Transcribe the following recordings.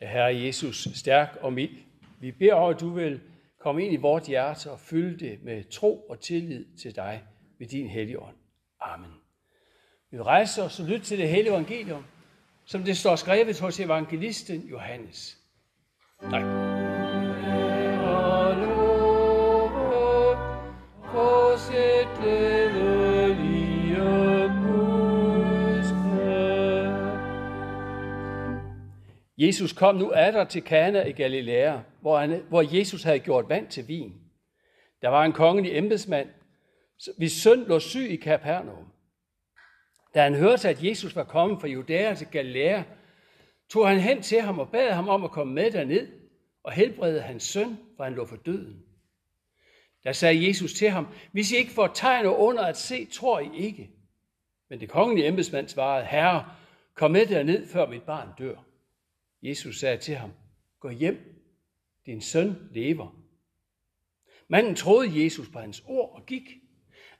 Herre Jesus, stærk og mild. Vi beder om, at du vil komme ind i vort hjerte og fylde det med tro og tillid til dig ved din hellige ånd. Amen. Vi rejser os og lytter til det hellige evangelium, som det står skrevet hos evangelisten Johannes. Tak. Jesus kom nu der til Kana i Galilea, hvor, han, hvor Jesus havde gjort vand til vin. Der var en kongelig embedsmand, hvis søn lå syg i Capernaum. Da han hørte, at Jesus var kommet fra Judæa til Galilea, tog han hen til ham og bad ham om at komme med derned og helbrede hans søn, for han lå for døden. Der sagde Jesus til ham, hvis I ikke får tegn og under at se, tror I ikke. Men det kongelige embedsmand svarede, Herre, kom med derned, før mit barn dør. Jesus sagde til ham, gå hjem, din søn lever. Manden troede Jesus på hans ord og gik.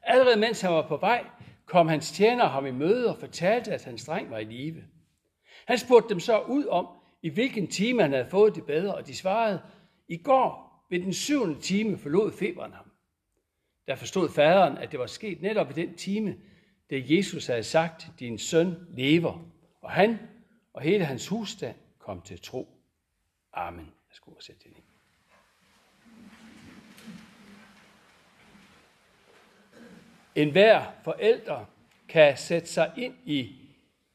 Allerede mens han var på vej, kom hans tjener ham i møde og fortalte, at hans dreng var i live. Han spurgte dem så ud om, i hvilken time han havde fået det bedre, og de svarede, i går ved den syvende time forlod feberen ham. Der forstod faderen, at det var sket netop i den time, da Jesus havde sagt, din søn lever. Og han og hele hans husstand kom til tro. Amen. Jeg skulle sætte det ind. En hver forælder kan sætte sig ind i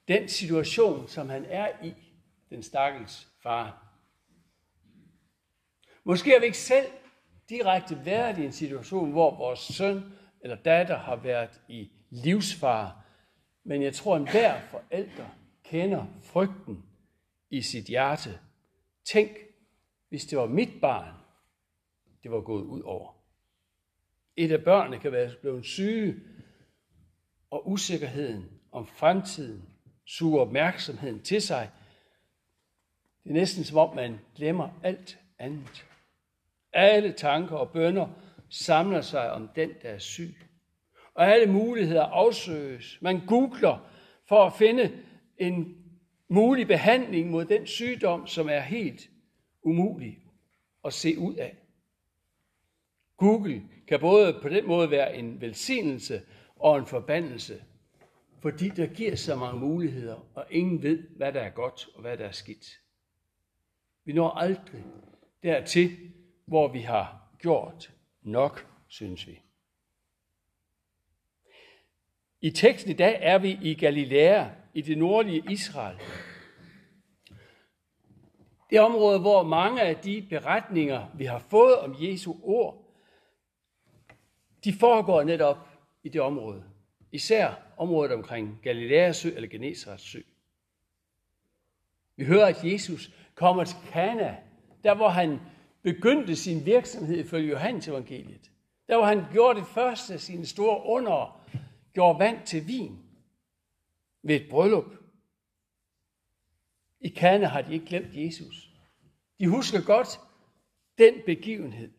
den situation, som han er i, den stakkels far. Måske har vi ikke selv direkte været i en situation, hvor vores søn eller datter har været i livsfare, men jeg tror, at enhver forælder kender frygten i sit hjerte. Tænk, hvis det var mit barn, det var gået ud over. Et af børnene kan være blevet syge, og usikkerheden om fremtiden suger opmærksomheden til sig. Det er næsten som om, man glemmer alt andet. Alle tanker og bønder samler sig om den, der er syg. Og alle muligheder afsøges. Man googler for at finde en mulig behandling mod den sygdom, som er helt umulig at se ud af. Google kan både på den måde være en velsignelse og en forbandelse, fordi der giver så mange muligheder, og ingen ved, hvad der er godt og hvad der er skidt. Vi når aldrig dertil, hvor vi har gjort nok, synes vi. I teksten i dag er vi i Galilea, i det nordlige Israel. Det område, hvor mange af de beretninger, vi har fået om Jesu ord, de foregår netop i det område. Især området omkring Galileas sø eller Genesarets sø. Vi hører, at Jesus kommer til Kana, der hvor han begyndte sin virksomhed ifølge Johannes evangeliet. Der hvor han gjorde det første af sine store under, gjorde vand til vin ved et bryllup. I Kana har de ikke glemt Jesus. De husker godt den begivenhed.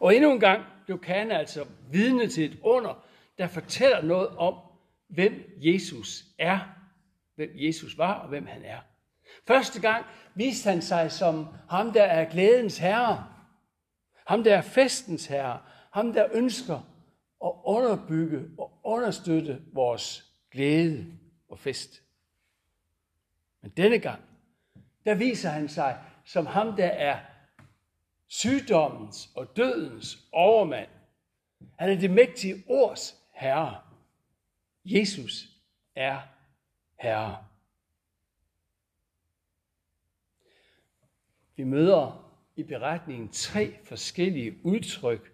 Og endnu en gang blev Kana altså vidne til et under, der fortæller noget om, hvem Jesus er, hvem Jesus var og hvem han er. Første gang viste han sig som ham, der er glædens herre, ham, der er festens herre, ham, der ønsker at underbygge og understøtte vores glæde og fest. Men denne gang, der viser han sig som ham, der er sygdommens og dødens overmand. Han er det mægtige ords herre. Jesus er herre. Vi møder i beretningen tre forskellige udtryk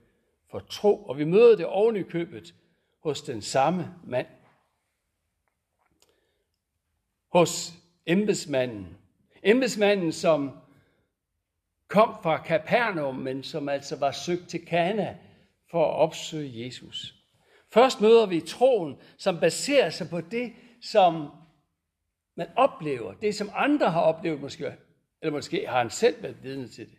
for tro, og vi møder det oven i købet hos den samme mand. Hos embedsmanden. Embedsmanden, som kom fra Kapernaum, men som altså var søgt til Kana for at opsøge Jesus. Først møder vi troen, som baserer sig på det, som man oplever, det som andre har oplevet måske, eller måske har han selv været vidne til det.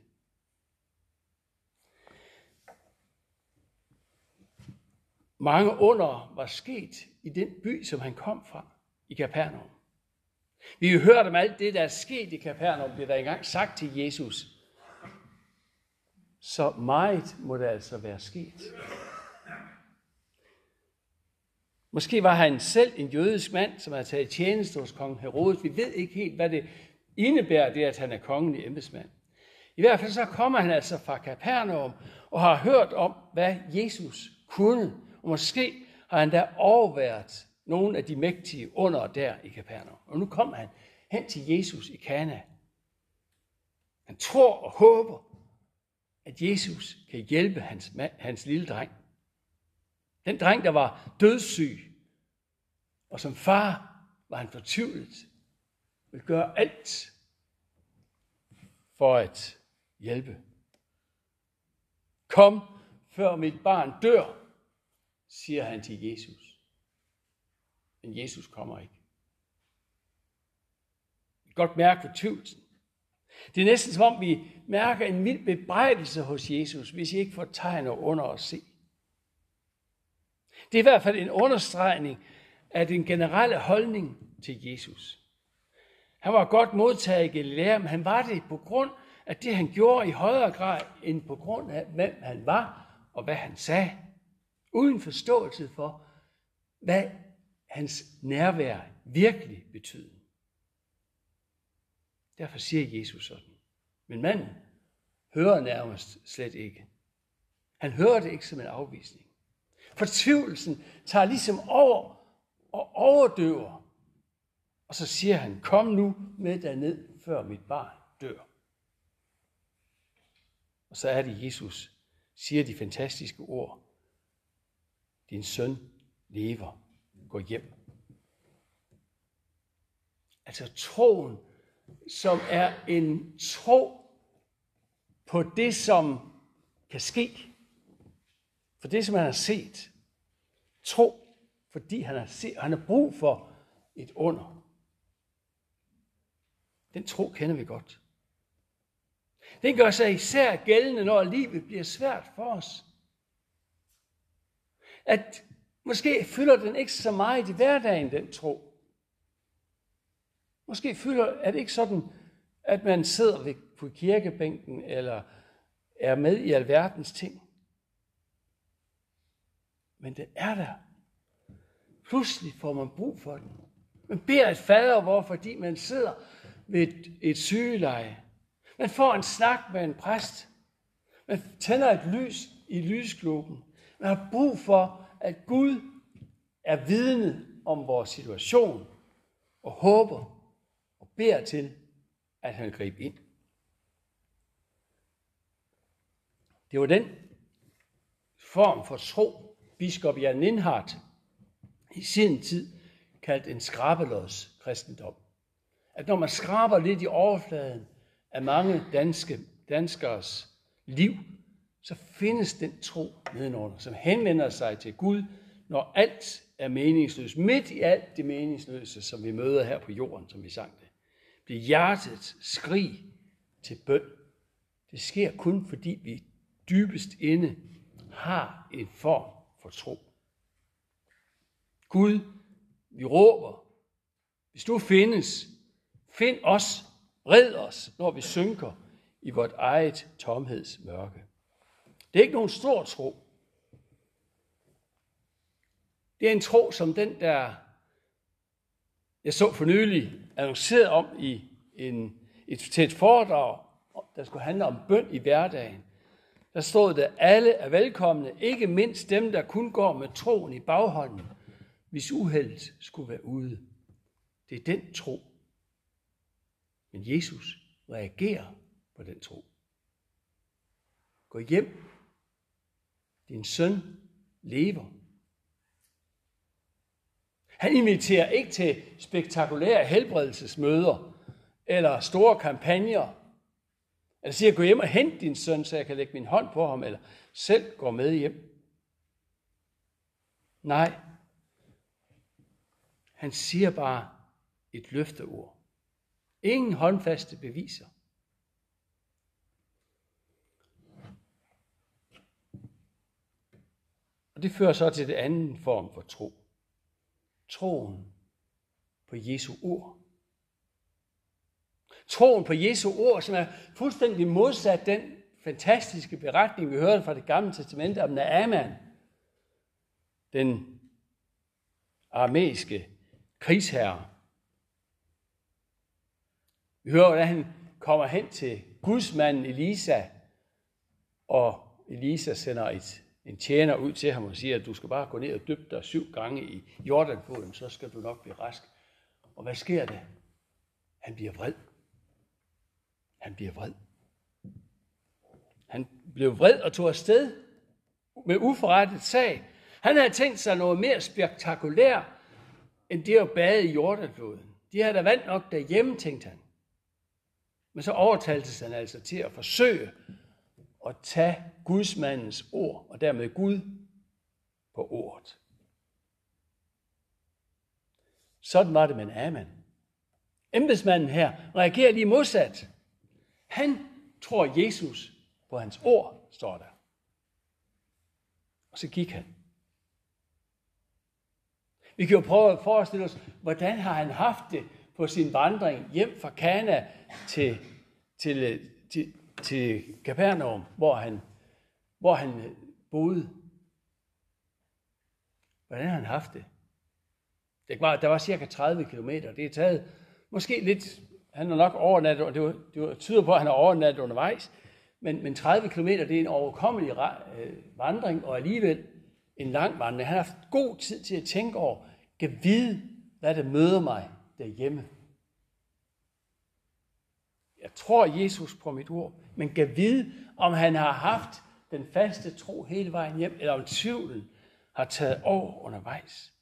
Mange under var sket i den by, som han kom fra, i Kapernaum. Vi har hørt om alt det, der er sket i Kapernaum, bliver der engang sagt til Jesus. Så meget må det altså være sket. Måske var han selv en jødisk mand, som havde taget tjeneste hos kong Herodes. Vi ved ikke helt, hvad det indebærer, det at han er kongelig embedsmand. I hvert fald så kommer han altså fra Kapernaum og har hørt om, hvad Jesus kunne. Og måske har han da overværet nogle af de mægtige under der i Kapernaum. Og nu kommer han hen til Jesus i Kana. Han tror og håber, at Jesus kan hjælpe hans, hans lille dreng. Den dreng, der var dødssyg, og som far var han fortvivlet, vil gøre alt for at hjælpe. Kom, før mit barn dør, siger han til Jesus. Men Jesus kommer ikke. Godt mærke fortvivlelsen. Det er næsten som om, vi mærker en mild bebrejdelse hos Jesus, hvis I ikke får tegn og under at se. Det er i hvert fald en understregning af den generelle holdning til Jesus. Han var godt modtaget i Galilea, men han var det på grund af det, han gjorde i højere grad, end på grund af, hvem han var og hvad han sagde. Uden forståelse for, hvad hans nærvær virkelig betød. Derfor siger Jesus sådan. Men manden hører nærmest slet ikke. Han hører det ikke som en afvisning. Fortvivlelsen tager ligesom over og overdøver. Og så siger han, kom nu med derned, før mit barn dør. Og så er det, Jesus siger de fantastiske ord. Din søn lever. Gå hjem. Altså troen, som er en tro på det, som kan ske. For det, som han har set. Tro, fordi han har, set, han har brug for et under. Den tro kender vi godt. Den gør sig især gældende, når livet bliver svært for os. At måske fylder den ikke så meget i hverdagen, den tro. Måske fylder, er det ikke sådan, at man sidder ved, på kirkebænken eller er med i alverdens ting. Men det er der. Pludselig får man brug for den. Man beder et fader, hvor fordi man sidder ved et, et sygeleje. Man får en snak med en præst. Man tænder et lys i lysgloben. Man har brug for, at Gud er vidne om vores situation og håber og beder til, at han griber ind. Det var den form for tro, biskop Jan Lindhardt i sin tid kaldte en skrabelås kristendom. At når man skraber lidt i overfladen af mange danske, danskers liv, så findes den tro nedenunder, som henvender sig til Gud, når alt er meningsløst. Midt i alt det meningsløse, som vi møder her på jorden, som vi sang det, bliver hjertet skrig til bøn. Det sker kun fordi vi dybest inde har en form for tro. Gud, vi råber, hvis du findes, find os, red os, når vi synker i vort eget tomhedsmørke. Det er ikke nogen stor tro. Det er en tro som den, der jeg så for nylig annonceret om i en, et, til et foredrag, der skulle handle om bøn i hverdagen. Der stod der, alle er velkomne, ikke mindst dem, der kun går med troen i baghånden, hvis uheldet skulle være ude. Det er den tro. Men Jesus reagerer på den tro. Gå hjem. Din søn lever. Han inviterer ikke til spektakulære helbredelsesmøder eller store kampagner. Eller siger, gå hjem og hent din søn, så jeg kan lægge min hånd på ham, eller selv gå med hjem. Nej, han siger bare et løfteord. Ingen håndfaste beviser. Og det fører så til den anden form for tro. Troen på Jesu ord. Troen på Jesu ord, som er fuldstændig modsat den fantastiske beretning, vi hørte fra det gamle testamente om Naaman, den armæiske krigsherre. Vi hører, hvordan han kommer hen til gudsmanden Elisa, og Elisa sender et, en tjener ud til ham og siger, at du skal bare gå ned og dyppe dig syv gange i Jordanfloden, så skal du nok blive rask. Og hvad sker der? Han bliver vred. Han bliver vred. Han blev vred og tog afsted med uforrettet sag. Han havde tænkt sig noget mere spektakulært, end det at bade i Jordanfloden. De havde da vand nok derhjemme, tænkte han. Men så overtalte han altså til at forsøge at tage gudsmandens ord, og dermed Gud på ordet. Sådan var det med Amen. Embedsmanden her reagerer lige modsat. Han tror Jesus på hans ord, står der. Og så gik han. Vi kan jo prøve at forestille os, hvordan har han haft det på sin vandring hjem fra Kana til, til, til, til Capernaum, hvor han, hvor han boede. Hvordan har han haft det? Det var, der var cirka 30 km. Det er taget måske lidt, han har nok overnattet, og det, var, det tyder på, at han har overnattet undervejs, men, men 30 km, det er en overkommelig øh, vandring, og alligevel en lang vandring. Han har haft god tid til at tænke over, kan vide, hvad der møder mig derhjemme. Jeg tror Jesus på mit ord, men kan vide, om han har haft den faste tro hele vejen hjem, eller om tvivlen har taget over undervejs.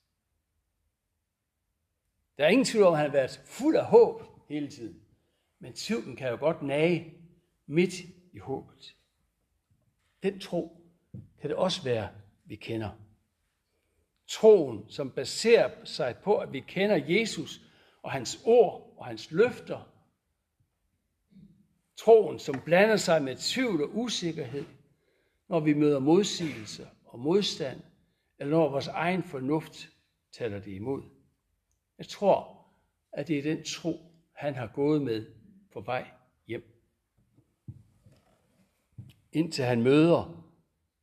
Der er ingen tvivl om, at han har været fuld af håb hele tiden. Men tvivlen kan jo godt nage midt i håbet. Den tro kan det også være, vi kender. Troen, som baserer sig på, at vi kender Jesus og hans ord og hans løfter. Troen, som blander sig med tvivl og usikkerhed, når vi møder modsigelse og modstand, eller når vores egen fornuft taler det imod. Jeg tror, at det er den tro, han har gået med på vej hjem. Indtil han møder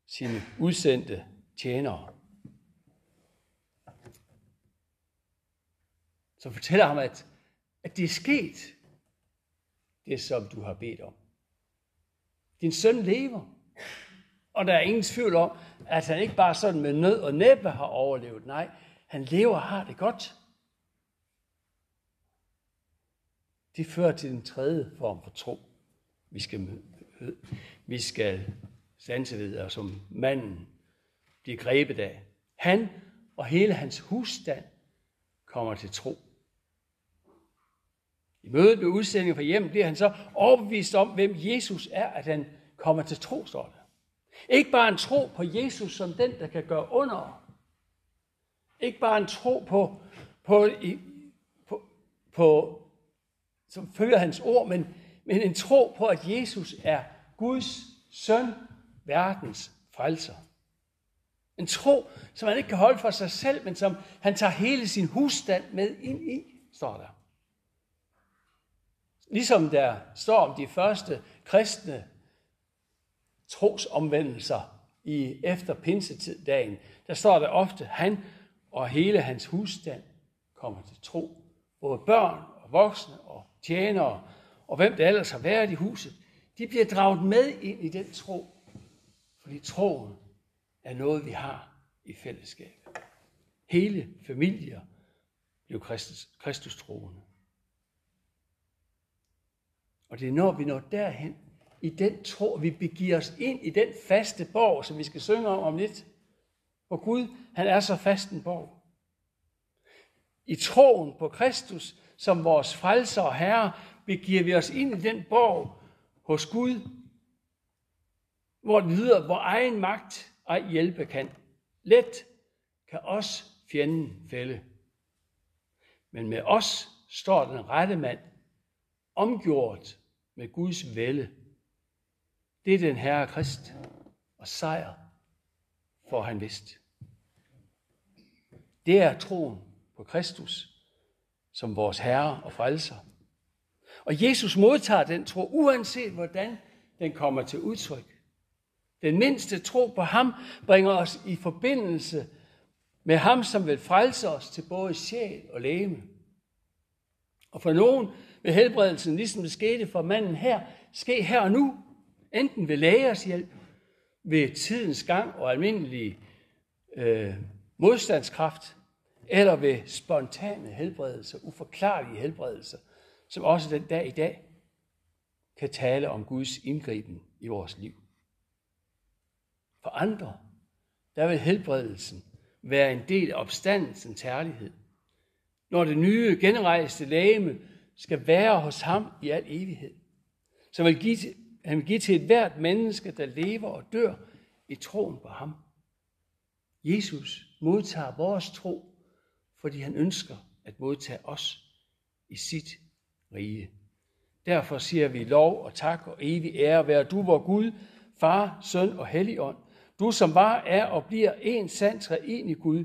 sine udsendte tjenere. Så fortæller ham, at, at det er sket, det som du har bedt om. Din søn lever. Og der er ingen tvivl om, at han ikke bare sådan med nød og næppe har overlevet. Nej, han lever og har det godt. Det fører til den tredje form for tro, vi skal, vi skal sanse ved, og som manden bliver grebet af. Han og hele hans husstand kommer til tro. I mødet med udsendingen fra hjem bliver han så overbevist om, hvem Jesus er, at han kommer til tro, står det. Ikke bare en tro på Jesus som den, der kan gøre under. Ikke bare en tro på, på, på, på som følger hans ord, men, men en tro på, at Jesus er Guds søn, verdens frelser. En tro, som han ikke kan holde for sig selv, men som han tager hele sin husstand med ind i, står der. Ligesom der står om de første kristne trosomvendelser i efter pinsetiddagen, der står der ofte, han og hele hans husstand kommer til tro. Både børn og voksne og tjenere og hvem der ellers har været i huset, de bliver draget med ind i den tro. Fordi troen er noget, vi har i fællesskab. Hele familier blev Kristus, Kristus troende. Og det er når vi når derhen, i den tro, vi begiver os ind i den faste borg, som vi skal synge om om lidt. Og Gud, han er så fast en borg. I troen på Kristus som vores frelser og herre, begiver vi os ind i den borg hos Gud, hvor det lyder, hvor egen magt ej hjælpe kan. Let kan os fjenden fælde. Men med os står den rette mand, omgjort med Guds vælde. Det er den Herre Krist, og sejr får han vist. Det er troen på Kristus som vores Herre og Frelser. Og Jesus modtager den tro, uanset hvordan den kommer til udtryk. Den mindste tro på ham bringer os i forbindelse med ham, som vil frelse os til både sjæl og læme. Og for nogen vil helbredelsen, ligesom det skete for manden her, ske her og nu, enten ved lægers hjælp, ved tidens gang og almindelig øh, modstandskraft, eller ved spontane helbredelser, uforklarlige helbredelser, som også den dag i dag kan tale om Guds indgriben i vores liv. For andre, der vil helbredelsen være en del af opstandelsens herlighed. Når det nye, genrejste lægeme skal være hos ham i al evighed, så vil give, han vil give til et hvert menneske, der lever og dør i troen på ham. Jesus modtager vores tro, fordi han ønsker at modtage os i sit rige. Derfor siger vi lov og tak og evig ære være du, vor Gud, Far, Søn og Helligånd, du som var, er og bliver en sand i Gud,